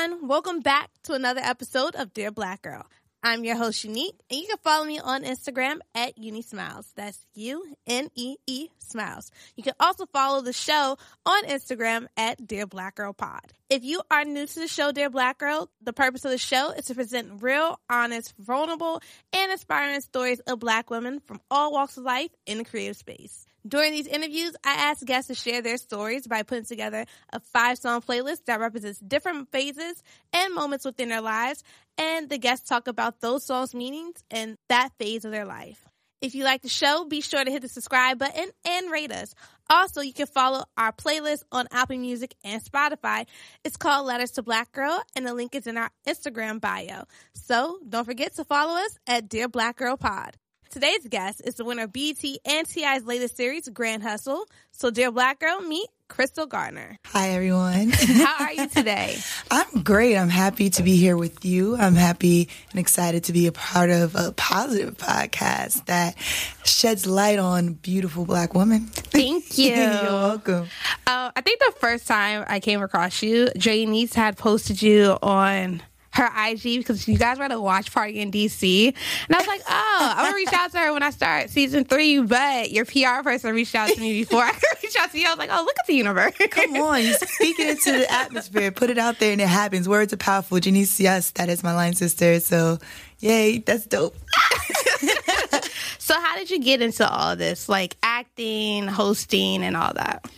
Everyone, welcome back to another episode of Dear Black Girl. I'm your host, Unique, and you can follow me on Instagram at UneeSmiles. That's U-N-E-E Smiles. You can also follow the show on Instagram at Dear Black Girl Pod. If you are new to the show, Dear Black Girl, the purpose of the show is to present real, honest, vulnerable, and inspiring stories of black women from all walks of life in the creative space. During these interviews, I ask guests to share their stories by putting together a five song playlist that represents different phases and moments within their lives, and the guests talk about those songs' meanings and that phase of their life. If you like the show, be sure to hit the subscribe button and rate us. Also, you can follow our playlist on Apple Music and Spotify. It's called Letters to Black Girl, and the link is in our Instagram bio. So don't forget to follow us at Dear Black Girl Pod. Today's guest is the winner of BET and TI's latest series, Grand Hustle. So, dear Black Girl, meet Crystal Garner. Hi, everyone. How are you today? I'm great. I'm happy to be here with you. I'm happy and excited to be a part of a positive podcast that sheds light on beautiful black women. Thank you. You're welcome. Uh, I think the first time I came across you, Jay had posted you on her IG because you guys were at a watch party in DC. And I was like, oh, I'm gonna reach out to her when I start season three, but your PR person reached out to me before I could reach out to you. I was like, oh, look at the universe. Come on, you speak it into the atmosphere, put it out there and it happens. Words are powerful. Janice, yes, that is my line sister. So yay, that's dope. so how did you get into all this? Like acting, hosting and all that?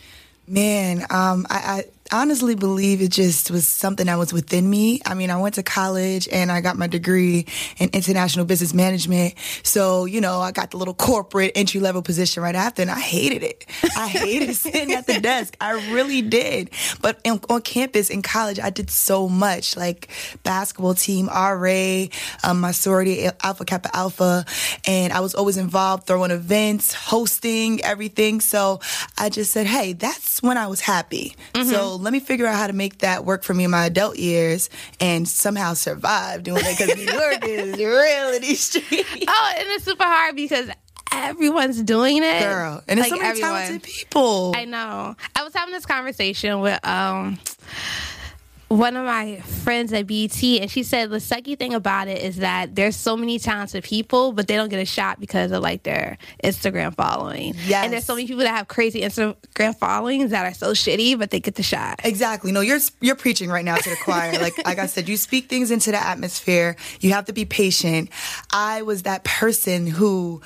Man, um, I, I honestly believe it just was something that was within me. I mean, I went to college and I got my degree in international business management. So, you know, I got the little corporate entry level position right after and I hated it. I hated sitting at the desk. I really did. But in, on campus in college, I did so much like basketball team, RA, um, my sorority, Alpha Kappa Alpha. And I was always involved throwing events, hosting everything. So I just said, hey, that's when I was happy. Mm-hmm. So let me figure out how to make that work for me in my adult years and somehow survive doing it because New York is real in these streets. Oh, and it's super hard because everyone's doing it. Girl. And it's like so many everyone. talented people. I know. I was having this conversation with um one of my friends at BET, and she said the sucky thing about it is that there's so many talented people, but they don't get a shot because of like their Instagram following. Yes. And there's so many people that have crazy Instagram followings that are so shitty, but they get the shot. Exactly. No, you're you're preaching right now to the choir. like like I said, you speak things into the atmosphere. You have to be patient. I was that person who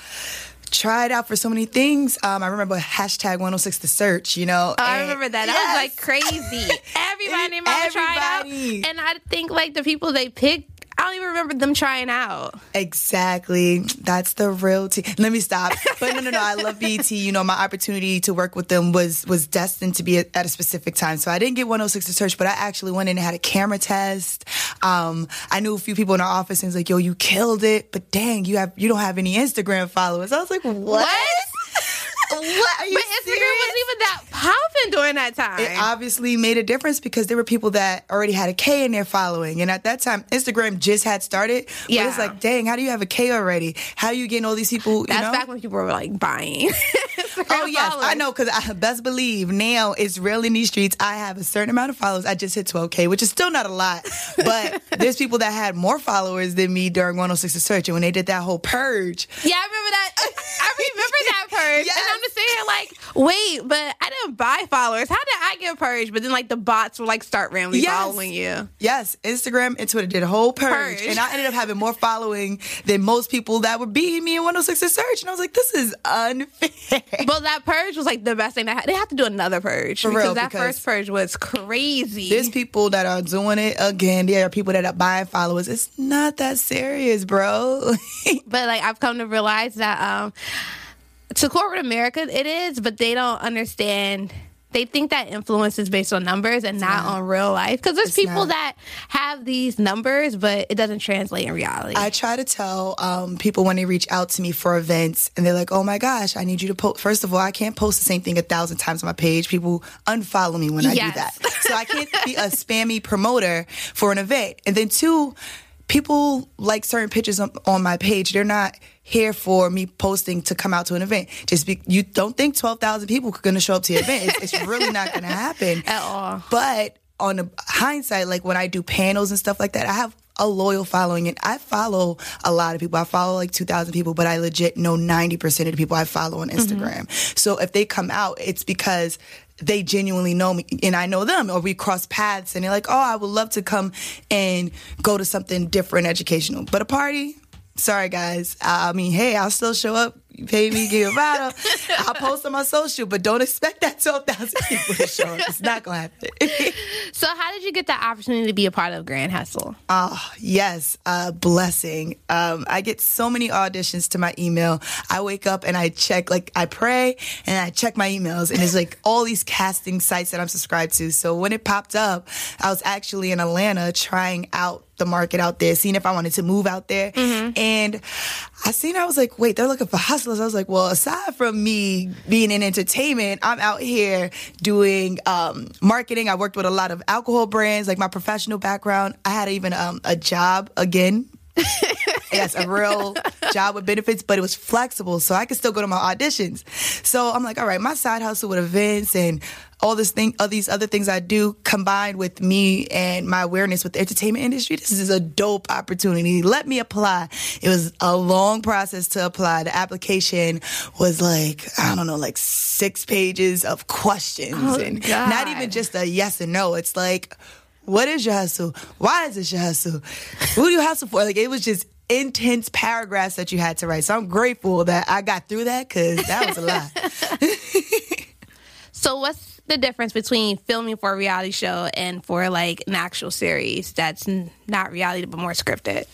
tried out for so many things. Um, I remember hashtag 106 the search, you know. Oh, I remember that. Yes. That was like crazy. Everybody in my tried out. And I think like the people they picked I don't even remember them trying out. Exactly. That's the real team. Let me stop. But no, no, no. I love BET. You know, my opportunity to work with them was was destined to be at, at a specific time. So I didn't get 106 to search, but I actually went in and had a camera test. Um, I knew a few people in our office and was like, "Yo, you killed it." But dang, you have you don't have any Instagram followers. I was like, "What?" what? What? Are you but Instagram wasn't even that popping during that time. It obviously made a difference because there were people that already had a K in their following. And at that time, Instagram just had started. Yeah. it's like, dang, how do you have a K already? How are you getting all these people? That's know? back when people were like buying. oh, yes. Followers. I know because I best believe now it's real in these streets. I have a certain amount of followers. I just hit 12K, which is still not a lot. But there's people that had more followers than me during 106 to Search. And when they did that whole purge. Yeah, I remember that. I remember that purge. Yes. And I'm just saying, like, wait, but I didn't buy followers. How did I get purged? But then like the bots will like start randomly yes. following you. Yes, Instagram and Twitter did a whole purge, purge, and I ended up having more following than most people that were beating me in 106 to search, and I was like, this is unfair. But that purge was like the best thing. That they have to do another purge For because real, that because first purge was crazy. There's people that are doing it again. There are people that are buying followers. It's not that serious, bro. but like I've come to realize that um to corporate America, it is, but they don't understand they think that influence is based on numbers and not, not. on real life. Because there's people not. that have these numbers, but it doesn't translate in reality. I try to tell um, people when they reach out to me for events and they're like, oh my gosh, I need you to post. First of all, I can't post the same thing a thousand times on my page. People unfollow me when I Yes. do that. So I can't be a spammy promoter for an event. And then, two, people like certain pictures on, my page. They're not here for me posting to come out to an event. Just be, you don't think 12,000 people are going to show up to your event. It's, it's really not going to happen At all. but on the hindsight, like when I do panels and stuff like that, I have a loyal following and I follow a lot of people. I follow like 2,000 people, but I legit know 90% of the people I follow on mm-hmm. Instagram. So if they come out, it's because they genuinely know me and I know them or we cross paths and they're like, oh, I would love to come and go to something different educational. But a party, sorry guys. I mean, hey, I'll still show up. You pay me, give a bottle. I'll post on my social, but don't expect that 12,000 people to show up. It's not going to happen. so, how did you get the opportunity to be a part of Grand Hustle? Oh, yes, a blessing. Um, I get so many auditions to my email. I wake up and I check, like, I pray and I check my emails, and it's like all these casting sites that I'm subscribed to. So when it popped up, I was actually in Atlanta trying out the market out there, seeing if I wanted to move out there. And I seen, I was like, wait, they're looking for hustlers. I was like, well, aside from me being in entertainment, I'm out here doing um, marketing. I worked with a lot of alcohol brands, like my professional background. I had even um, a job again. Yes, a real job with benefits, but it was flexible, so I could still go to my auditions. So I'm like, all right, my side hustle with events and all this thing, all these other things I do, combined with me and my awareness with the entertainment industry, this is a dope opportunity. Let me apply. It was a long process to apply. The application was like, I don't know, like six pages of questions, Oh, and God. not even just a yes and no. It's like, what is your hustle? Why is this your hustle? Who do you hustle for? Like it was just intense paragraphs that you had to write. So I'm grateful that I got through that because that was a lot. So, what's the difference between filming for a reality show and for like an actual series that's not reality but more scripted?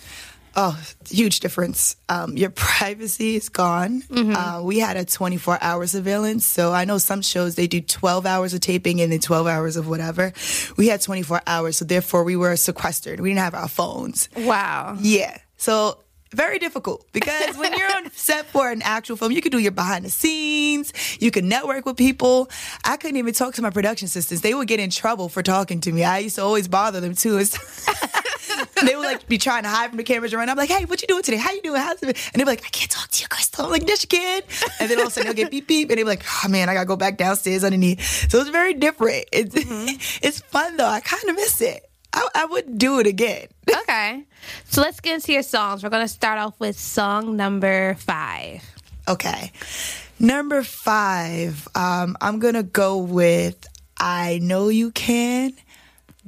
Oh, huge difference. Um, your privacy is gone. Uh, we had a 24 hour surveillance. So I know some shows they do 12 hours of taping and then 12 hours of whatever. We had 24 hours. So therefore we were sequestered. We didn't have our phones. Wow. Yeah. So very difficult because when you're on set for an actual film, you can do your behind the scenes, you can network with people. I couldn't even talk to my production assistants. They would get in trouble for talking to me. I used to always bother them too. It's- they would like be trying to hide from the cameras around. I'm like, hey, what you doing today? How you doing? How's it? And they'd be like, I can't talk to you, Crystal. I'm like, yes, you can. And then all of a sudden they'll get beep beep, and they'd be like, oh man, I gotta go back downstairs underneath. So it's very different. It's it's fun though. I kind of miss it. I, I would do it again. Okay. So, let's get into your songs. We're going to start off with song number five. Okay. Number five, um, I'm gonna go with I Know You Can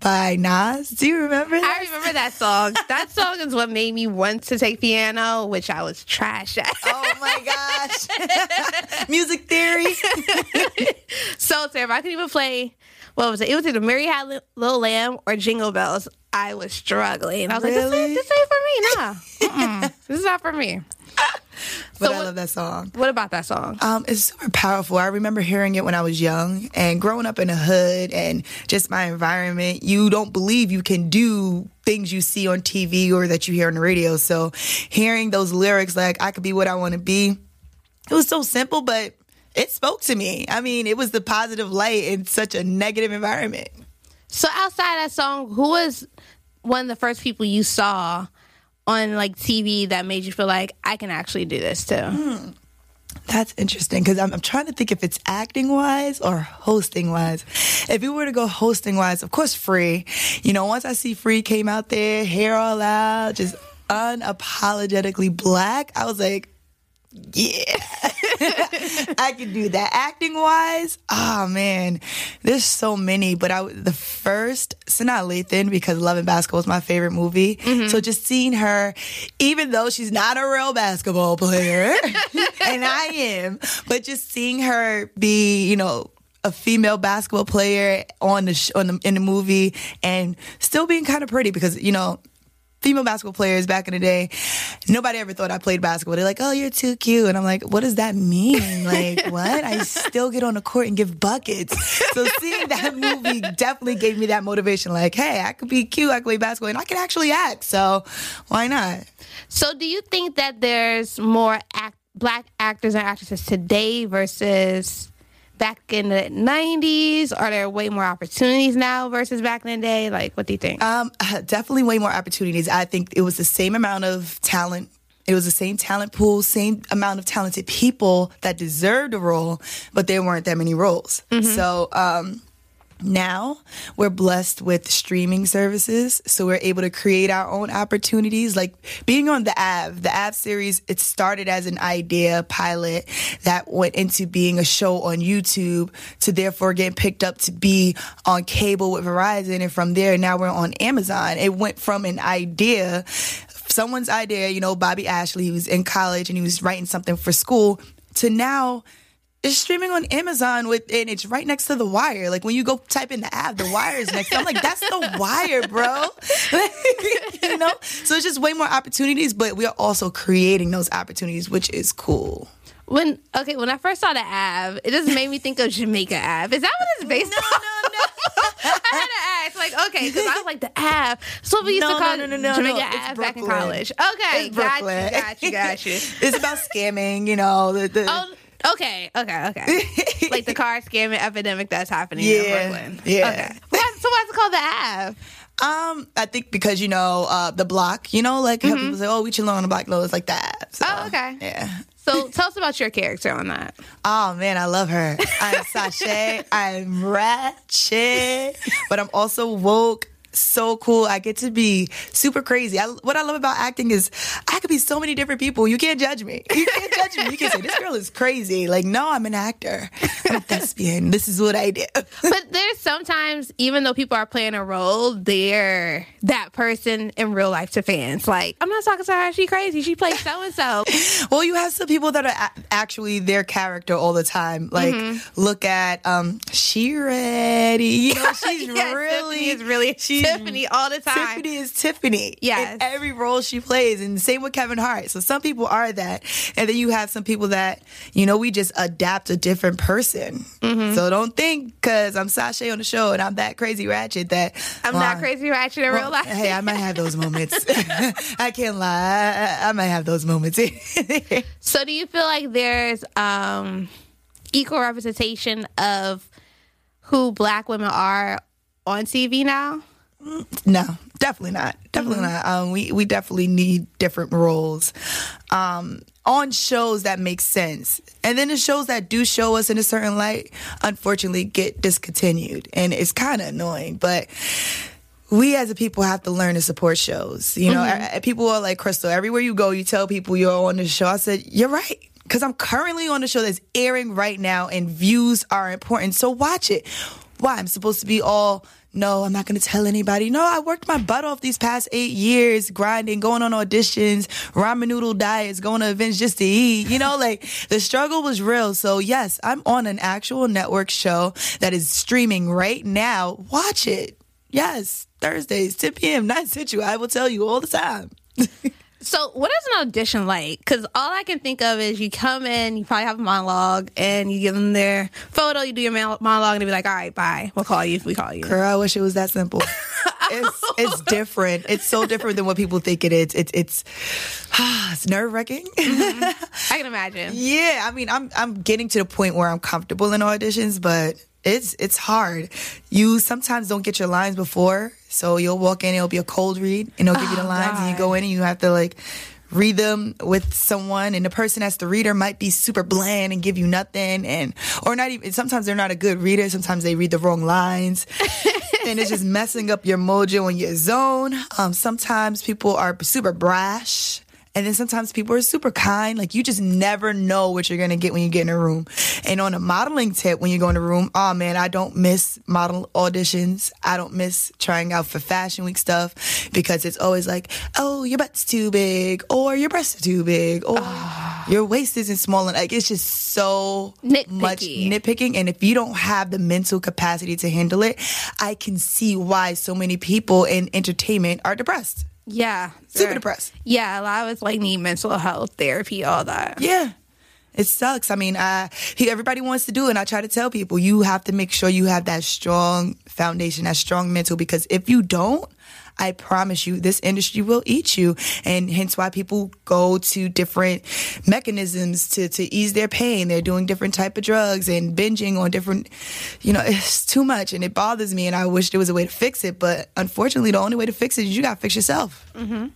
by Nas. Do you remember that? I remember that song. that song is what made me want to take piano, which I was trash at. Oh my gosh. Music theory. so terrible. I couldn't even play. What was it? It was either Mary Had Little Lamb or Jingle Bells. I was struggling. I was like, this, ain't, this ain't for me. Nah, this is not for me. But So I what- love that song. What about that song? Um, it's super powerful. I remember hearing it when I was young and growing up in a hood and just my environment. You don't believe you can do things you see on TV or that you hear on the radio. So hearing those lyrics like I could be what I want to be, it was so simple, but it spoke to me. I mean, it was the positive light in such a negative environment. So outside that song, who was one of the first people you saw on like TV that made you feel like I can actually do this too? Hmm. That's interesting because I'm, I'm trying to think if it's acting wise or hosting wise. If we were to go hosting wise, of course, free. You know, once I see free came out there, hair all out, just unapologetically black, I was like, yeah, I can do that. Acting wise, oh man, there's so many. But I the first Sanaa Lathan because Love and Basketball is my favorite movie. Mm-hmm. So just seeing her, even though she's not a real basketball player, and I am, but just seeing her be, you know. A female basketball player on the sh- on the in the movie, and still being kind of pretty because you know female basketball players back in the day, nobody ever thought I played basketball. They're like, "Oh, you're too cute," and I'm like, "What does that mean? Like, what? I still get on the court and give buckets." So seeing that movie definitely gave me that motivation. Like, hey, I could be cute, I could play basketball, and I can actually act. So why not? So, do you think that there's more act- black actors and actresses today versus back in the 90s? Are there way more opportunities now versus back in the day? Like, what do you think? Um, definitely way more opportunities. I think it was the same amount of talent. It was the same talent pool, same amount of talented people that deserved a role, but there weren't that many roles. So, um, now we're blessed with streaming services so we're able to create our own opportunities. Like being on the av the av series it started as an idea pilot that went into being a show on youtube to therefore getting picked up to be on cable with verizon and from there now we're on amazon. It went from an idea someone's idea you know bobby ashley was in college and he was writing something for school to now it's streaming on Amazon with and it's right next to the wire. Like when you go type in the app, the wire is next. I'm like, that's the wire, bro. you know? So it's just way more opportunities, but we are also creating those opportunities, which is cool. when okay, when I first saw the Av, it just made me think of Jamaica Av. Is that what it's based on? no, no. I had to ask, like, okay, because I was like the Av. So we used No, to call no, no, no, no, Jamaica no, it's Av back in college. Okay, It's got Brooklyn. you, got you, got you. it's about scamming, you know. The, the, Oh, okay, okay, okay. like the car scamming epidemic that's happening in Yeah, Brooklyn. yeah. Okay. Why, so why's it called the Av? Um, I think because you know uh, the block, you know, like how people say, "Oh, we chilling on the block." No, it's like that. So, Mm-hmm. Oh, okay. Yeah. So tell us about your character on that. Oh man, I love her. I'm Sashay. I'm ratchet, but I'm also woke. So cool. I get to be super crazy. I, what I love about acting is I could be so many different people. You can't judge me. You can't judge me. You can say, this girl is crazy. Like, no, I'm an actor. I'm a thespian. This is what I do. But there's sometimes, even though people are playing a role, they're that person in real life to fans. Like, I'm not talking to her. She crazy. She plays so and so. Well, you have some people that are a- actually their character all the time. Like, Mm-hmm. look at um, she ready. You know, she's really Tiffany is really she's Tiffany all the time. Tiffany is Tiffany. Yes. In every role she plays. And same with Kevin Hart. So some people are that. And then you have some people that, you know, we just adapt a different person. Mm-hmm. So don't think because I'm Sasha on the show and I'm that crazy ratchet that I'm well, not crazy ratchet in real life. Hey, I might have those moments. I can't lie. I, I might have those moments. So do you feel like there's um equal representation of who black women are on TV now? No, definitely not. Definitely not. Um, we we definitely need different roles um, on shows that make sense, and then the shows that do show us in a certain light, unfortunately, get discontinued, and it's kind of annoying. But we as a people have to learn to support shows. You know, Uh, people are like Crystal. Everywhere you go, you tell people you're on the show. I said, you're right. Because I'm currently on the show that's airing right now, and views are important. So watch it. Why? I'm supposed to be all, no, I'm not going to tell anybody. No, I worked my butt off these past eight years, grinding, going on auditions, ramen noodle diets, going to events just to eat. You know, like the struggle was real. So, yes, I'm on an actual network show that is streaming right now. Watch it. Yes, Thursdays, 10 p.m. Night Situ. I will tell you all the time. So what is an audition like? Because all I can think of is you come in, you probably have a monologue, and you give them their photo, you do your monologue, and they be like, "All right, bye. We'll call you if we call you." Girl, I wish it was that simple. it's it's different. It's so different than what people think it is. It's it's it's nerve wracking. Mm-hmm. I can imagine. yeah, I mean, I'm I'm getting to the point where I'm comfortable in auditions, but it's it's hard. You sometimes don't get your lines before, so you'll walk in, it'll be a cold read, and they'll give you the Oh, lines, and you go in and you have to like read them with someone and the person that's the reader might be super bland and give you nothing and or not even sometimes they're not a good reader sometimes they read the wrong lines. And it's just messing up your mojo and your zone. Um, sometimes people are super brash and then sometimes people are super kind. Like you just never know what you're gonna get when you get in a room. And on a modeling tip, when you go in a room, oh man, I don't miss model auditions. I don't miss trying out for fashion week stuff because it's always like, oh, your butt's too big, or your breasts are too big, or ah. your waist isn't small enough. Like it's just so Nitpicky. much nitpicking. And if you don't have the mental capacity to handle it, I can see why so many people in entertainment are depressed. Yeah. Super depressed. Yeah, a lot of us like need mental health therapy, all that. Yeah. It sucks. I mean, I, he, everybody wants to do it. And I try to tell people you have to make sure you have that strong foundation, that strong mental, because if you don't, I promise you, this industry will eat you. And hence why people go to different mechanisms to, to ease their pain. They're doing different type of drugs and binging on different, you know, it's too much and it bothers me. And I wish there was a way to fix it. But unfortunately, the only way to fix it is you got to fix yourself. Mm-hmm.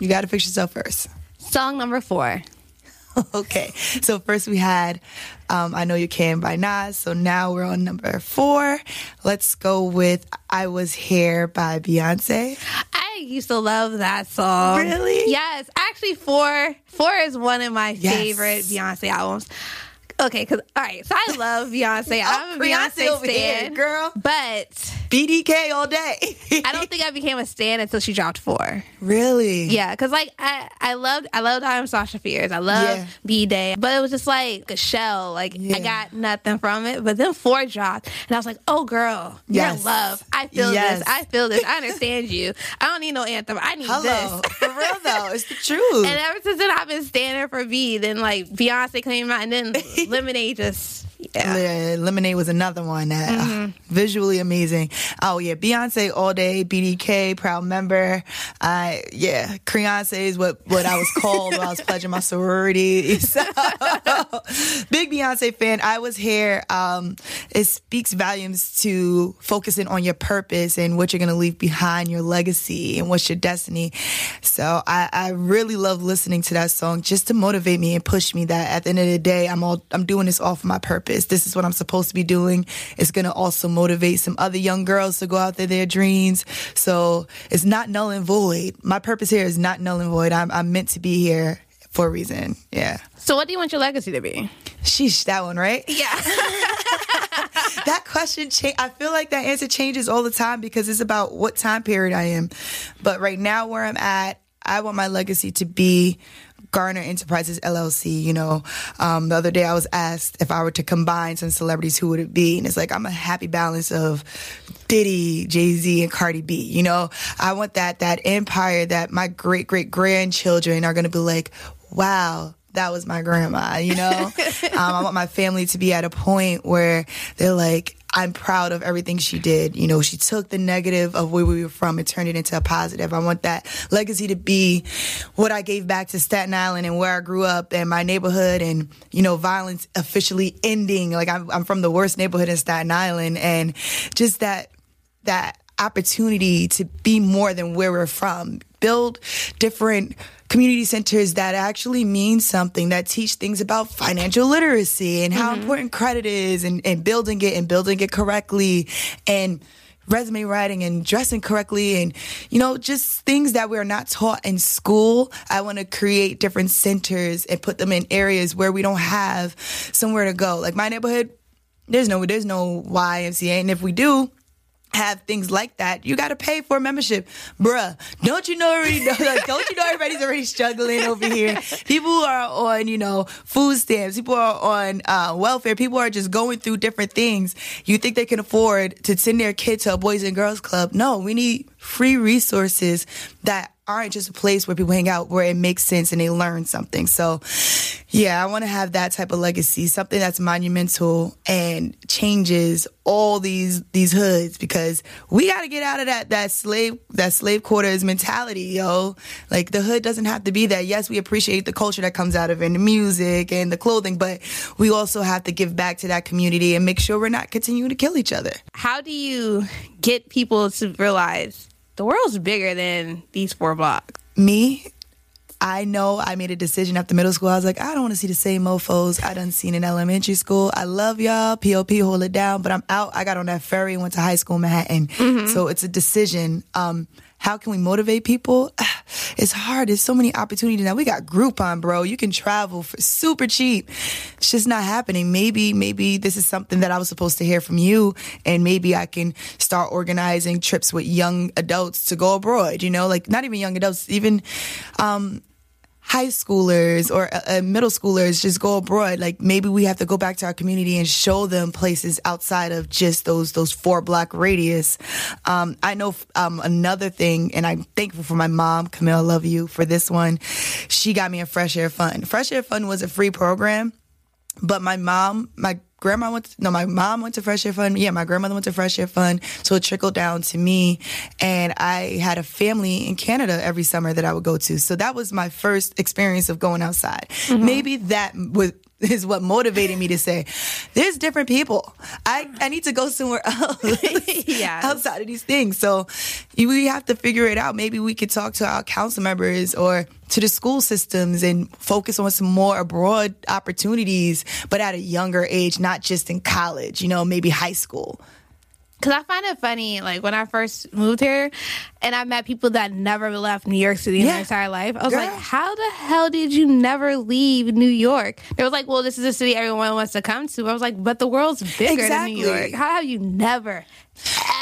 You got to fix yourself first. Song number four. Okay, so first we had um, I Know You Can by Nas. So now we're on number four. Let's go with I Was Here by Beyonce. I used to love that song. Really? Yes. Actually, four four is one of my Yes. favorite Beyonce albums. Okay, because all right, so I love Beyonce. I'm a Beyonce Beyonce over here, girl. But BDK all day. I don't think I became a stan until she dropped four. really. Yeah, because like I, I loved, I loved I Am Sasha Fierce. I love Yeah. B Day, but it was just like a shell. Like Yeah. I got nothing from it. But then four dropped, and I was like, "Oh, girl, you're love. I feel Yes. this. I feel this. I understand you. I don't need no anthem. I need Hello. this." For real though, it's the truth. And ever since then, I've been standing for B. Then like Beyonce came out, and then Lemonade just yeah. Lemonade was another one that uh, visually amazing. Oh yeah, Beyonce all day, BDK, proud member. I yeah, Creonce is what what I was called when I was pledging my sorority. So, big Beyonce fan. I was here. Um, it speaks volumes to focusing on your purpose and what you're gonna leave behind, your legacy and what's your destiny. So I, I really love listening to that song just to motivate me and push me that at the end of the day, I'm all I'm doing this all for my purpose. This is what I'm supposed to be doing. It's gonna also motivate some other young girls to go out there their dreams. So it's not null and void. My purpose here is not null and void. I'm I'm meant to be here for a reason. Yeah. So what do you want your legacy to be? Sheesh, that one, right? Yeah. that question change I feel like that answer changes all the time because it's about what time period I am. But right now where I'm at, I want my legacy to be Garner Enterprises LLC. You know, um, the other day I was asked if I were to combine some celebrities, who would it be? And it's like I'm a happy balance of Diddy, Jay Z, and Cardi B. You know, I want that that empire that my great great grandchildren are going to be like, wow that was my grandma, you know? um, I want my family to be at a point where they're like, I'm proud of everything she did. You know, she took the negative of where we were from and turned it into a positive. I want that legacy to be what I gave back to Staten Island and where I grew up and my neighborhood and, you know, violence officially ending. Like I'm, I'm from the worst neighborhood in Staten Island and just that, that opportunity to be more than where we're from. Build different community centers that actually mean something, that teach things about financial literacy and how mm-hmm. important credit is and, and building it and building it correctly and resume writing and dressing correctly and you know just things that we're not taught in school. I want to create different centers and put them in areas where we don't have somewhere to go. Like my neighborhood there's no there's no ymca and if we do have things like that, you got to pay for a membership, bruh. Don't you know already? Like, don't you know everybody's already struggling over here? People are on, you know, food stamps. People are on uh, welfare. People are just going through different things. You think they can afford to send their kid to a boys and girls club? No, we need free resources that aren't just a place where people hang out where it makes sense and they learn something. So, yeah, I want to have that type of legacy, something that's monumental and changes all these these hoods because we got to get out of that that slave that slave quarters mentality, yo. Like the hood doesn't have to be that. Yes, we appreciate the culture that comes out of it, and the music and the clothing, but we also have to give back to that community and make sure we're not continuing to kill each other. How do you get people to realize the world's bigger than these four blocks? me, I know I made a decision after middle school. I was like, I don't want to see the same mofos I done seen in elementary school. I love y'all, POP, hold it down, but I'm out. I got on that ferry and went to high school in Manhattan. So it's a decision. Um, how can we motivate people? It's hard. There's so many opportunities now. We got Groupon, bro. You can travel for super cheap. It's just not happening. Maybe, maybe this is something that I was supposed to hear from you, and maybe I can start organizing trips with young adults to go abroad. You know, like not even young adults, even um, high schoolers or uh, uh, middle schoolers just go abroad like maybe we have to go back to our community and show them places outside of just those those four block radius. Um, i know um, another thing and i'm thankful for my mom camille I love you for this one. She got me a fresh air fund. Fresh air fund was a free program but my mom my grandma went to, no my mom went to fresh air fund yeah my grandmother went to fresh air fund so it trickled down to me. And i had a family in canada every summer that i would go to. So that was my first experience of going outside. Mm-hmm. Maybe that was is what motivated me to say there's different people. I i need to go somewhere else outside of these things. So we have to figure it out. Maybe we could talk to our council members or to the school systems and focus on some more abroad opportunities but at a younger age not just in college you know maybe high school Cause I find it funny, like when I first moved here, and I met people that never left New York City in Yeah. their entire life. I was like, "How the hell did you never leave New York?" They was like, "Well, this is a city everyone wants to come to." I was like, "But the world's bigger than New York. How have you never,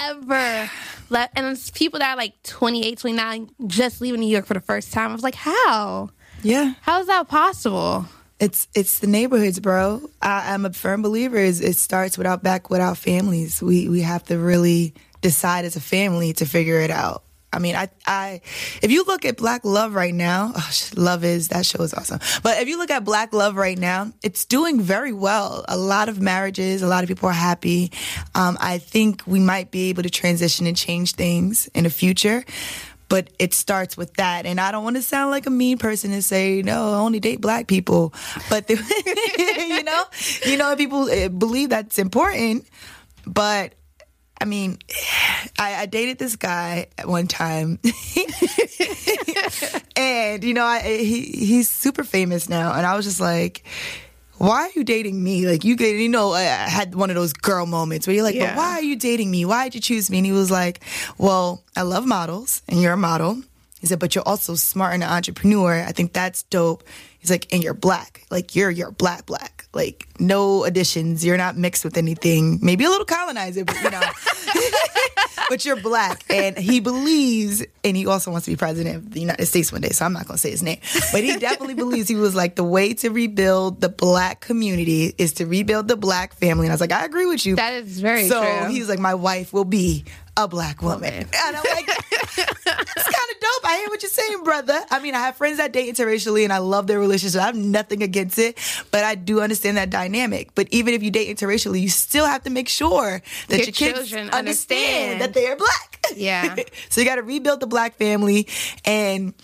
ever left?" And it's people that are like 28, 29, just leaving New York for the first time. I was like, "How? yeah How is that possible?" It's it's the neighborhoods, bro. I, I'm a firm believer. Is it starts with our back with our families. We we have to really decide as a family to figure it out. I mean, I I if you look at Black Love right now, oh, Love is that show is awesome. But if you look at Black Love right now, it's doing very well. A lot of marriages, a lot of people are happy. Um, I think we might be able to transition and change things in the future but it starts with that. And I don't want to sound like a mean person and say, no, I only date black people. But, the, you know, you know, people uh, believe that's important. But I mean, I, I dated this guy at one time. and, you know, I, he, he's super famous now. And I was just like, why are you dating me? Like you get, you know, I I had one of those girl moments where you're like, Yeah. but why are you dating me? Why did you choose me? And he was like, well, I love models and you're a model. He said, but you're also smart and an entrepreneur. I think that's dope. He's like, and you're black. Like you're, you're black, black. Like no additions. You're not mixed with anything. Maybe a little colonizer, but you know, but you're black. And he believes, and he also wants to be president of the United States one day. So I'm not going to say his name, but he definitely believes he was like the way to rebuild the black community is to rebuild the black family. And I was like, I agree with you. That is very so true. he's like, my wife will be a black woman. And I'm like, it's kind of dope. I hear what you're saying, brother. I mean, I have friends that date interracially and I love their relationship. I have nothing against it, but I do understand that dynamic. But even if you date interracially, you still have to make sure that Your your, kids children understand understand. that they are black. Yeah. so you got to rebuild the black family and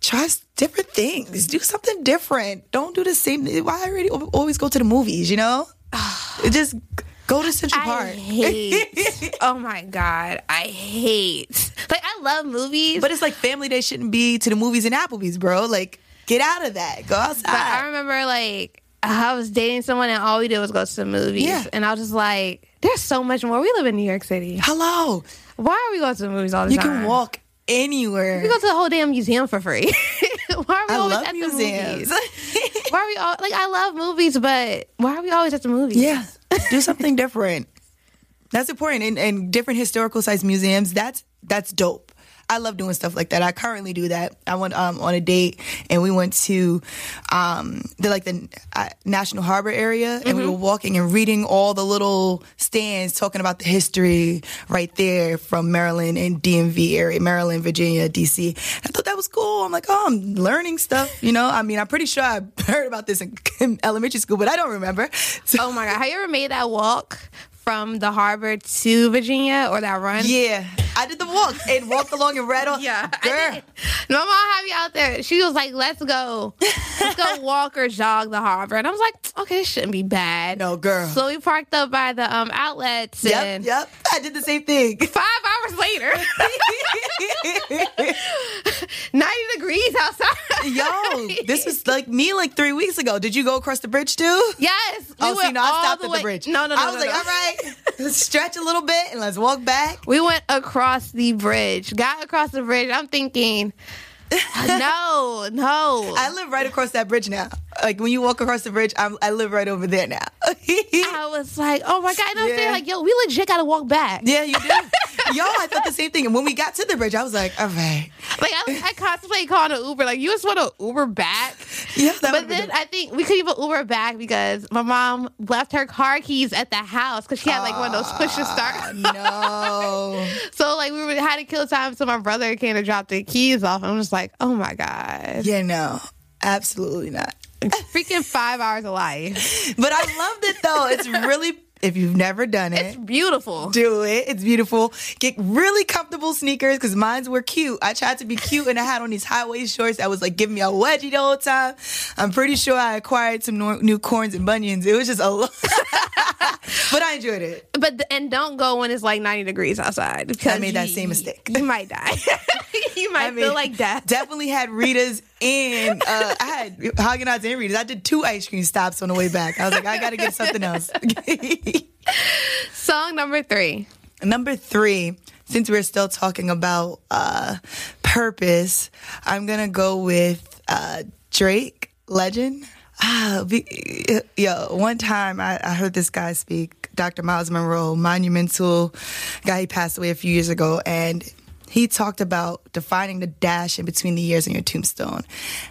try different things. Do something different. Don't do the same. Why I already always go to the movies? You know, it just go to Central I Park. hate. oh my god, I hate. Like I love movies, But it's like family day shouldn't be to the movies and Applebee's, bro. Like, get out of that. Go outside. But I remember like I was dating someone and all we did was go to the movies. Yeah. And I was just like, there's so much more. We live in New York City. Hello. Why are we going to the movies all the You time? You can walk anywhere. We go to the whole damn museum for free. why are we I always love at the museums. movies? Why are we all like I love movies, but why are we always at the movies? yeah. Do something different. That's important. And, and different historical size museums, that's that's dope. I love doing stuff like that. I currently do that. I went um, on a date and we went to um, the like the uh, National Harbor area and we were walking and reading all the little stands talking about the history right there from Maryland and DMV area, Maryland, Virginia, DC. I thought that was cool. I'm like, oh, I'm learning stuff. You know, I mean, I'm pretty sure I heard about this in, in elementary school, but I don't remember. So, Oh my god, have you ever made that walk from the harbor to Virginia or that run? yeah, I did the walk and walked along and read. Yeah, girl. My mom had me out there. She was like, "Let's go, let's go walk or jog the harbor." And I was like, "Okay, this shouldn't be bad." No, girl. So we parked up by the um outlets, Yep, and yep. I did the same thing. five hours later, ninety degrees outside. Yo, this was like me like three weeks ago. Did you go across the bridge too? yes. we oh, see, no, I all stopped the at the bridge. No, no, no. I was no, like, no. all right, let's stretch a little bit and let's walk back. We went across the bridge. Got across the bridge. I'm thinking, no, no. I live right across that bridge now. Like when you walk across the bridge, I'm, I live right over there now. I was like, oh my god, and I was Yeah. there like, yo, we legit gotta walk back. yeah, you do. Yo, I thought the same thing. And when we got to the bridge, I was like, all right. Like I, was- I contemplated calling an Uber. Like you just want to Uber back. Yeah, that But then I think we couldn't even Uber back because my mom left her car keys at the house because she had like one of those push to ah, start. no. So like we had to kill time. So my brother came to drop the keys off. I'm just like, oh my god, Yeah, no. Absolutely not. Freaking five hours of life. But I loved it though. It's really if you've never done it. It's beautiful. do it. It's beautiful. Get really comfortable sneakers because mines were cute. I tried to be cute and I had on these high waist shorts that was like giving me a wedgie the whole time. I'm pretty sure I acquired some new corns and bunions. It was just a lot, but I enjoyed it. But the, and don't go when it's like 90 degrees outside. Because I made that you- same mistake. You might die. you might I mean, feel like death. Definitely had Rita's and uh, I had Haagen Dazs and Rita's. I did two ice cream stops on the way back. I was like, I got to get something else. Song number three. Number three, since we're still talking about uh, purpose, I'm gonna go with uh, Drake, Legend. Ah, be, yo, one time I, I heard this guy speak, Dr. Myles Munroe, monumental guy. He passed away a few years ago, and he talked about defining the dash in between the years on your tombstone.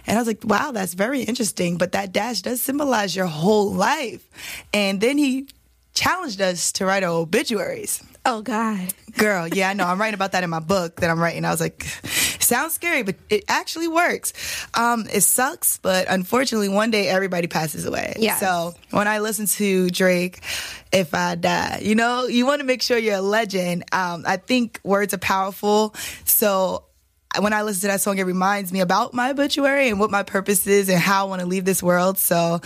And I was like, wow, that's very interesting. But that dash does symbolize your whole life. And then he challenged us to write our obituaries. Oh God. Girl, yeah, I know. I'm writing about that in my book that I'm writing. I was like, sounds scary, but it actually works. Um, it sucks, but unfortunately, one day everybody passes away. Yes. So when I listen to Drake, if I die, you know, you want to make sure you're a legend. Um, I think words are powerful. So when I listen to that song, it reminds me about my obituary and what my purpose is and how I want to leave this world. So,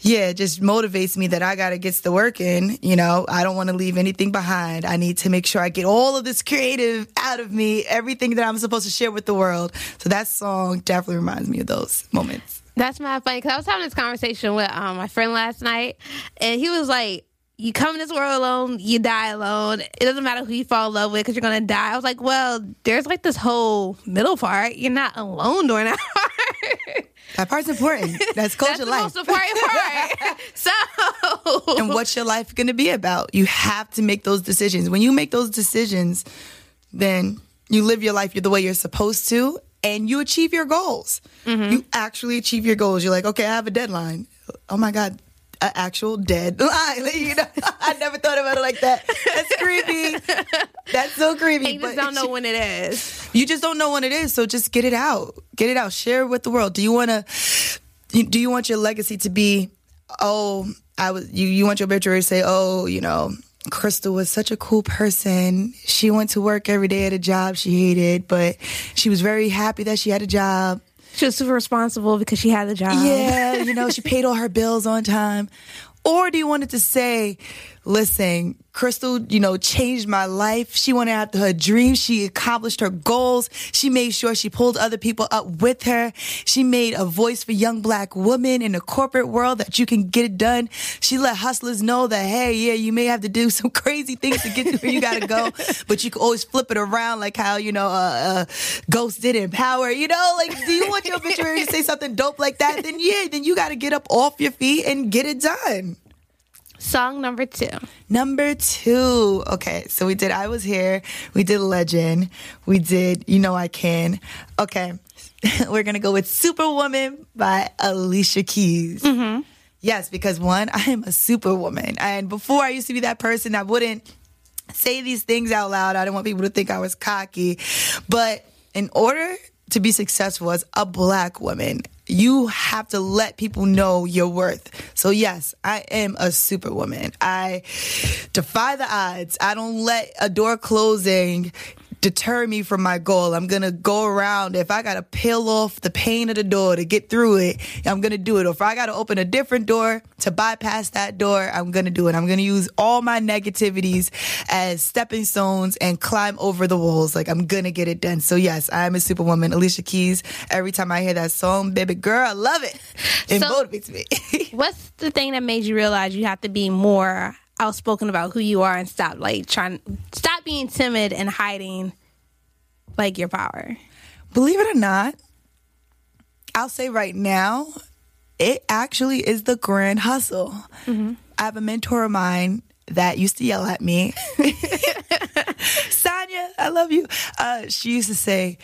yeah, it just motivates me that I got to get the work in. You know, I don't want to leave anything behind. I need to make sure I get all of this creative out of me, everything that I'm supposed to share with the world. So that song definitely reminds me of those moments. That's my funny because I was having this conversation with um, my friend last night, and he was like, "You come in this world alone, you die alone. It doesn't matter who you fall in love with because you're gonna die." I was like, "Well, there's like this whole middle part. You're not alone during that part. That part's important. That's That's culture the life. most important part." so, and what's your life going to be about? You have to make those decisions. When you make those decisions, then you live your life the way you're supposed to and you achieve your goals. Mm-hmm. You actually achieve your goals. You're like, okay, I have a deadline. Oh my God, an actual deadline. you know, I never thought about it like that. That's creepy. That's so creepy. and you just don't know when it is. you just don't know when it is. So just get it out. Get it out. Share it with the world. Do you want to? Do you want your legacy to be? Oh, I was. You. You want your obituary to say, oh, you know. Crystal was such a cool person. She went to work every day at a job she hated, but she was very happy that she had a job. She was super responsible because she had the job. Yeah, you know, she paid all her bills on time. Or do you want it to say, listen, Crystal, you know, changed my life. She went after her dreams. She accomplished her goals. She made sure she pulled other people up with her. She made a voice for young black women in the corporate world that you can get it done. She let hustlers know that, hey, yeah, you may have to do some crazy things to get to where you gotta go, but you can always flip it around like how, you know, uh, uh, Ghost did in Power. You know, like, do you want your obituary to say something dope like that? Then yeah, then you gotta get up off your feet and get it done. Song number two. Number two. Okay, so we did I Was Here. We did Legend. We did You Know I Can. Okay, we're gonna go with Superwoman by Alicia Keys. Mm-hmm. Yes, because one, I am a superwoman. And before I used to be that person that wouldn't say these things out loud. I didn't want people to think I was cocky. But in order to be successful as a black woman, you have to let people know your worth. So yes, I am a superwoman. I defy the odds. I don't let a door closing deter me from my goal. I'm gonna go around. If I gotta peel off the pane of the door to get through it, I'm gonna do it. Or if I gotta open a different door to bypass that door, I'm gonna do it. I'm gonna use all my negativities as stepping stones and climb over the walls. Like I'm gonna get it done. So yes, I am a superwoman. Alicia Keys. Every time I hear that song, baby girl, I love it. It So- motivates me. What's the thing that made you realize you have to be more outspoken about who you are and stop like trying stop being timid and hiding like your power? Believe it or not, I'll say right now, it actually is the grand hustle. I have a mentor of mine that used to yell at me. Sonia, I love you. Uh, she used to say,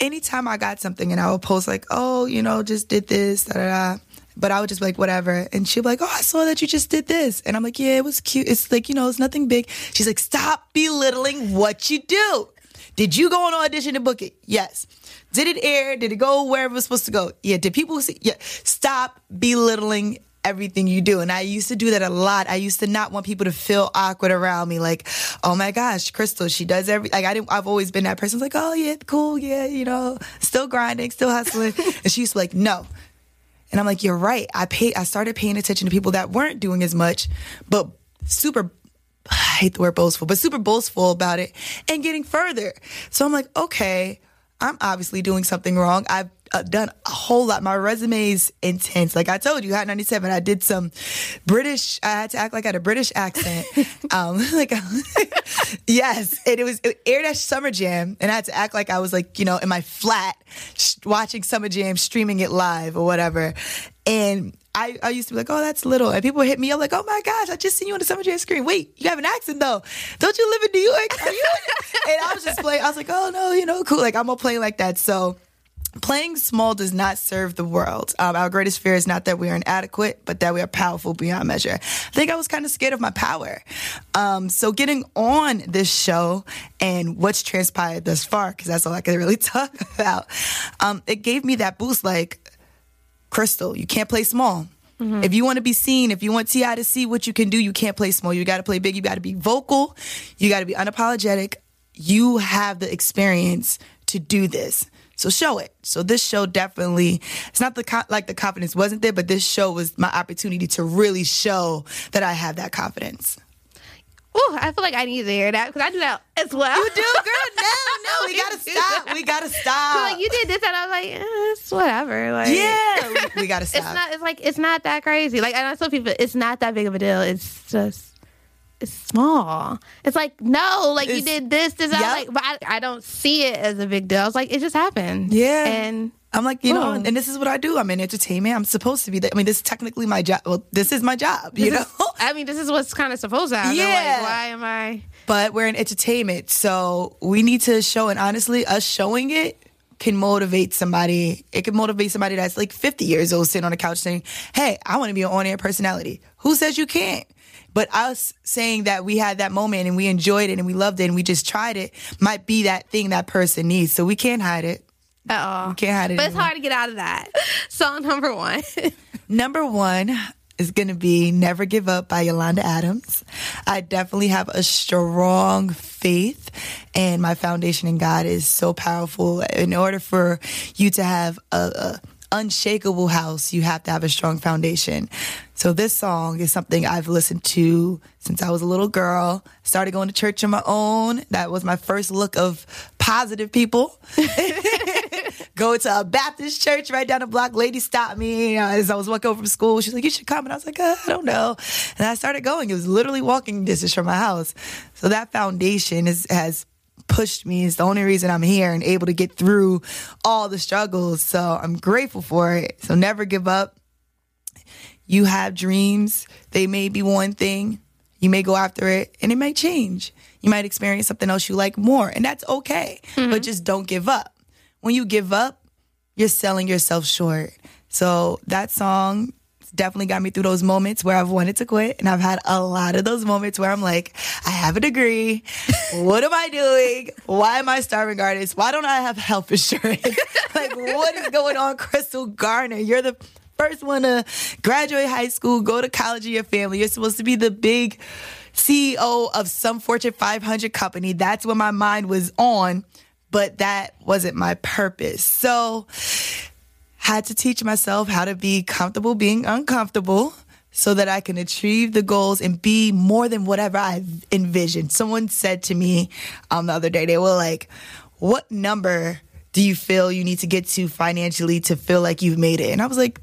anytime I got something and I would post like, oh, you know, just did this, da da da. But I would just be like, whatever. And she'd be like, oh, I saw that you just did this. And I'm like, yeah, it was cute. It's like, you know, it's nothing big. She's like, stop belittling what you do. Did you go on audition to book it? Yes. Did it air? Did it go wherever it was supposed to go? Yeah. Did people see? Yeah. Stop belittling everything you do. And I used to do that a lot. I used to not want people to feel awkward around me. Like, oh my gosh, Crystal, she does every, like I didn't, I've always been that person. Like, oh yeah, cool. Yeah. You know, still grinding, still hustling. and she used to be like, no. And I'm like, you're right. I pay, I started paying attention to people that weren't doing as much, but super I hate the word boastful, but super boastful about it and getting further. So I'm like, okay, I'm obviously doing something wrong. I've uh, done a whole lot. My resume is intense. Like I told you, Hot 97, I did some British, I had to act like I had a British accent. um, like, yes. And it was, it aired at Summer Jam and I had to act like I was like, you know, in my flat sh- watching Summer Jam, streaming it live or whatever. And I, I used to be like, oh, that's little. And people hit me up like, oh my gosh, I just seen you on the Summer Jam screen. Wait, you have an accent though. Don't you live in New York? Are you? and I was just playing. I was like, oh no, you know, cool. Like I'm gonna play like that. So playing small does not serve the world. Um, our greatest fear is not that we are inadequate, but that we are powerful beyond measure. I think I was kind of scared of my power. Um, so getting on this show and what's transpired thus far, because that's all I can really talk about, um, it gave me that boost. Like, Crystal, you can't play small. Mm-hmm. If you want to be seen, if you want T.I. to see what you can do, you can't play small. You got to play big. You got to be vocal. You got to be unapologetic. You have the experience to do this. So show it. So this show definitely, it's not the like the confidence wasn't there, but this show was my opportunity to really show that I have that confidence. Oh, I feel like I need to hear that because I do that as well. You do, girl. No, no, we gotta stop. We gotta stop. Like you did this, and I was like, eh, it's whatever. Like, yeah, we, we gotta stop. It's not. It's like it's not that crazy. Like, and I tell people, it's not that big of a deal. It's just. It's small. It's like no, like it's, you did this, this. Yep. I like, but I, I don't see it as a big deal. I was like, it just happened. Yeah, and I'm like, you know, and, this is what I do. I'm in entertainment. I'm supposed to be. The, I mean, this is technically my job. Well, this is my job. You this know. Is, I mean, this is what's kind of supposed to happen. Yeah. Like, why am I? But we're in entertainment, so we need to show. And honestly, us showing it can motivate somebody. It can motivate somebody that's like 50 years old sitting on a couch saying, "Hey, I want to be an on-air personality." Who says you can't? But us saying that we had that moment and we enjoyed it and we loved it and we just tried it might be that thing that person needs. So we can't hide it at all. You can't hide it. But it's hard to get out of that. Song number one. number one is going to be Never Give Up by Yolanda Adams. I definitely have a strong faith and my foundation in God is so powerful. In order for you to have a, a unshakable house, you have to have a strong foundation. So this song is something I've listened to since I was a little girl. Started going to church on my own. That was my first look of positive people. Go to a Baptist church right down the block. Lady stopped me as I was walking over from school. She's like, "You should come," and I was like, uh, "I don't know." And I started going. It was literally walking distance from my house. So that foundation is, has pushed me. It's the only reason I'm here and able to get through all the struggles. So I'm grateful for it. So never give up. You have dreams. They may be one thing. You may go after it and it may change. You might experience something else you like more, and that's okay. Mm-hmm. But just don't give up. When you give up, you're selling yourself short. So that song definitely got me through those moments where I've wanted to quit. And I've had a lot of those moments where I'm like, I have a degree. what am I doing? Why am I starving artist? Why don't I have health insurance? like, what is going on, Crystal Garner? You're the first one to graduate high school, go to college in your family. You're supposed to be the big CEO of some Fortune 500 company. That's what my mind was on, but that wasn't my purpose. So had to teach myself how to be comfortable being uncomfortable so that I can achieve the goals and be more than whatever I envisioned. Someone said to me um, the other day, they were like, What number do you feel you need to get to financially to feel like you've made it? And I was like,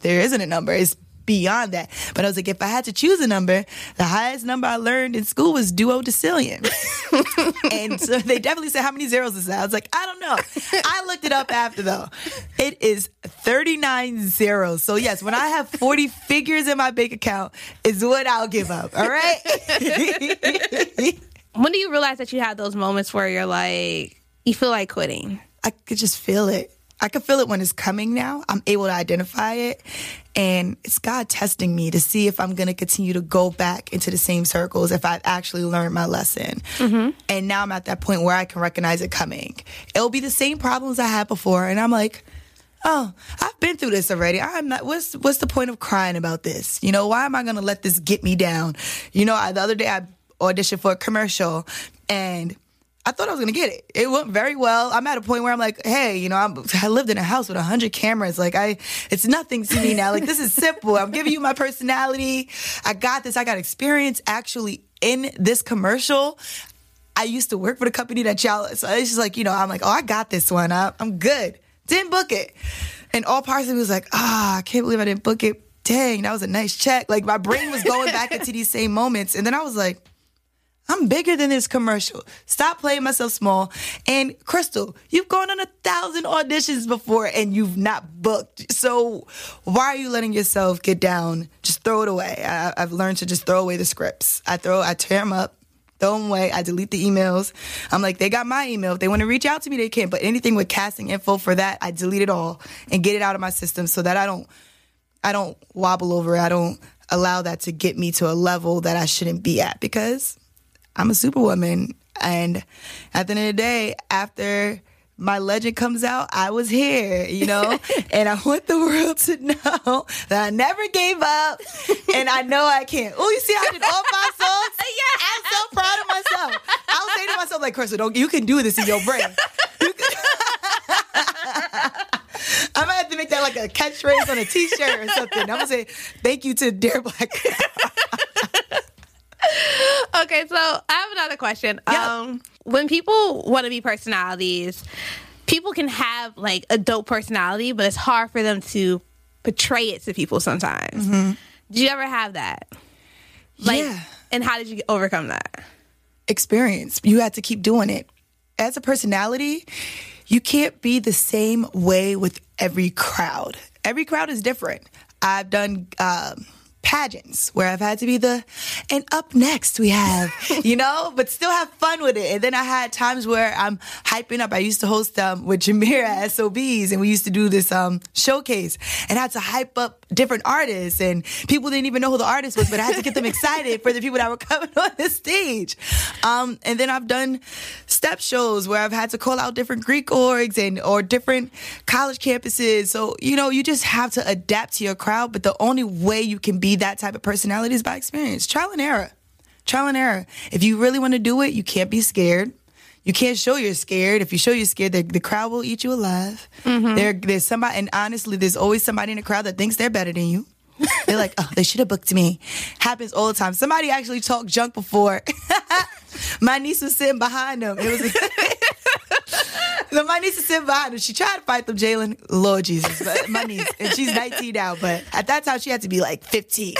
There isn't a number. It's beyond that. But I was like, if I had to choose a number, the highest number I learned in school was duodecillion. and so they definitely said, how many zeros is that? I was like, I don't know. I looked it up after though. It is 39 zeros. So yes, when I have 40 figures in my bank account is what I'll give up. All right. when do you realize that you have those moments where you're like, you feel like quitting? I could just feel it. I can feel it when it's coming now. I'm able to identify it. And it's God testing me to see if I'm going to continue to go back into the same circles if I've actually learned my lesson. Mm-hmm. And now I'm at that point where I can recognize it coming. It'll be the same problems I had before. And I'm like, oh, I've been through this already. I'm not. What's what's the point of crying about this? You know, why am I going to let this get me down? You know, I, the other day I auditioned for a commercial, and I thought I was gonna get it. It went very well. I'm at a point where I'm like, hey, you know, I'm, i lived in a house with hundred cameras. Like I, it's nothing to me now. Like this is simple. I'm giving you my personality. I got this. I got experience actually in this commercial. I used to work for the company that y'all. So it's just like, you know, I'm like, oh, I got this one. I, I'm good. Didn't book it. And all parts of me was like, ah, oh, I can't believe I didn't book it. Dang, that was a nice check. Like my brain was going back into these same moments. And then I was like, I'm bigger than this commercial. Stop playing myself small. And Crystal, you've gone on a thousand auditions before and you've not booked. So why are you letting yourself get down? Just throw it away. I, have learned to just throw away the scripts. I throw, I tear them up, throw them away. I delete the emails. I'm like, they got my email. If they want to reach out to me, they can. But anything with casting info for that, I delete it all and get it out of my system so that I don't, I don't wobble over. I don't allow that to get me to a level that I shouldn't be at because I'm a superwoman. And at the end of the day, after my legend comes out, I was here, you know, and I want the world to know that I never gave up and I know I can't. Oh, you see, I did all my songs. yeah. I'm so proud of myself. I'll say to myself, like, Crystal, don't, you can do this in your brain. I might have to make that like a catchphrase on a t shirt or something. I'm going to say, thank you to Dear Black okay, so I have another question. Yeah. Um, when people want to be personalities, people can have like a dope personality, but it's hard for them to portray it to people sometimes. Mm-hmm. Did you ever have that? Like, yeah. And how did you overcome that? Experience. You had to keep doing it. As a personality, you can't be the same way with every crowd. Every crowd is different. I've done. Um, pageants where I've had to be the, and up next we have, you know, but still have fun with it. And then I had times where I'm hyping up. I used to host um, with Jamira at SOBs and we used to do this um, showcase and I had to hype up different artists and people didn't even know who the artist was, but I had to get them excited for the people that were coming on the stage. Um, and then I've done step shows where I've had to call out different Greek orgs and or different college campuses. So, you know, you just have to adapt to your crowd, but the only way you can be that type of personality is by experience. Trial and error. Trial and error. If you really want to do it, you can't be scared. You can't show you're scared. If you show you're scared, the, the crowd will eat you alive. Mm-hmm. There, there's somebody, and honestly, there's always somebody in the crowd that thinks they're better than you. They're like, oh, they should have booked me. Happens all the time. Somebody actually talked junk before. My niece was sitting behind them. It was. so my niece is sitting behind her. She tried to fight them, Jalen. Lord Jesus, but my niece, and she's 19 now. But at that time, she had to be like 15.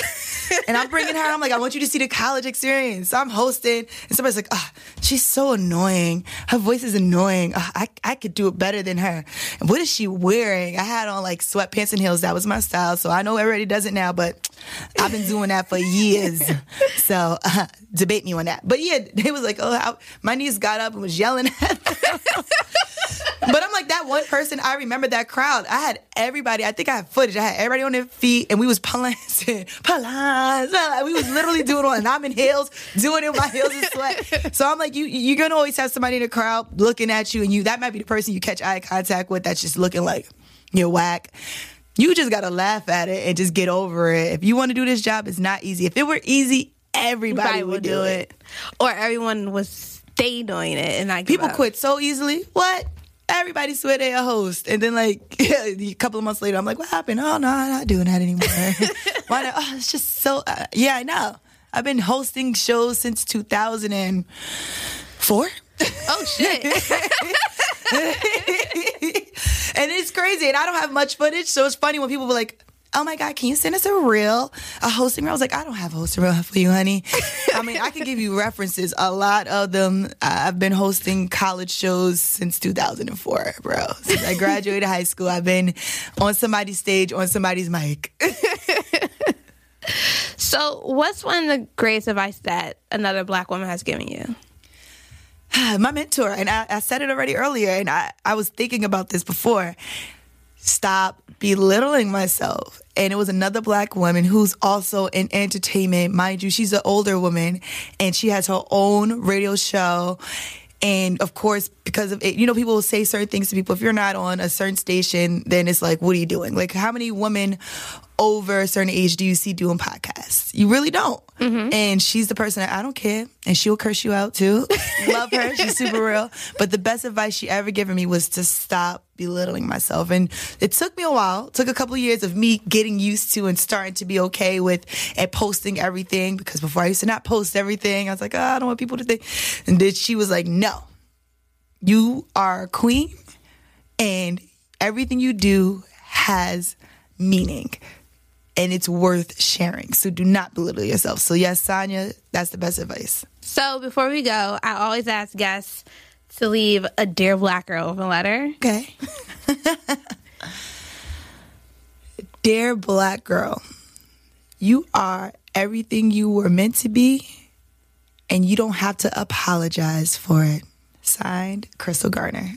And I'm bringing her. I'm like, I want you to see the college experience. So I'm hosting, and somebody's like, oh, she's so annoying. Her voice is annoying. Oh, I I could do it better than her. And what is she wearing? I had on like sweatpants and heels. That was my style. So I know everybody does it now, but I've been doing that for years. So uh, debate me on that. But yeah, they was like, oh, my niece got up and was yelling at them. but I'm like that one person. I remember that crowd. I had everybody. I think I have footage. I had everybody on their feet, and we was palancing, palance. We was literally doing it, and I'm in heels, doing it my heels in sweat. So I'm like, you you're gonna always have somebody in the crowd looking at you, and you that might be the person you catch eye contact with that's just looking like you're whack. You just gotta laugh at it and just get over it. If you want to do this job, it's not easy. If it were easy, everybody, would do it. it. or everyone would stay doing it and not people quit so easily. What? Everybody swear they a host, and then like a couple of months later, I'm like, "What happened? Oh no, I'm not doing that anymore. Why not? Oh, it's just so. Uh, yeah, I know. I've been hosting shows since 2004. Oh shit. and it's crazy. And I don't have much footage, so it's funny when people were like, oh my God, can you send us a reel, a hosting reel? I was like, I don't have a hosting reel for you, honey. I mean, I can give you references. A lot of them, I've been hosting college shows since 2004, bro. Since I graduated high school, I've been on somebody's stage, on somebody's mic. so, what's one of the greatest advice that another black woman has given you? My mentor, and I, I said it already earlier, and I, I was thinking about this before. Stop belittling myself. And it was another black woman who's also in entertainment. Mind you, she's an older woman and she has her own radio show and of course, because of it, you know, people will say certain things to people. If you're not on a certain station, then it's like, what are you doing? Like, how many women over a certain age do you see doing podcasts? You really don't. Mm-hmm. And she's the person that I don't care. And she'll curse you out too. Love her. She's super real. But the best advice she ever given me was to stop belittling myself. And it took me a while. It took a couple of years of me getting used to and starting to be okay with and posting everything because before I used to not post everything. I was like, oh, I don't want people to think. And then she was like, no, you are a queen and everything you do has meaning and it's worth sharing. So do not belittle yourself. So yes, Sonya, that's the best advice. So before we go, I always ask guests to leave a dear black girl open letter. Okay. dear black girl, you are everything you were meant to be, and you don't have to apologize for it. Signed, Crystal Garner.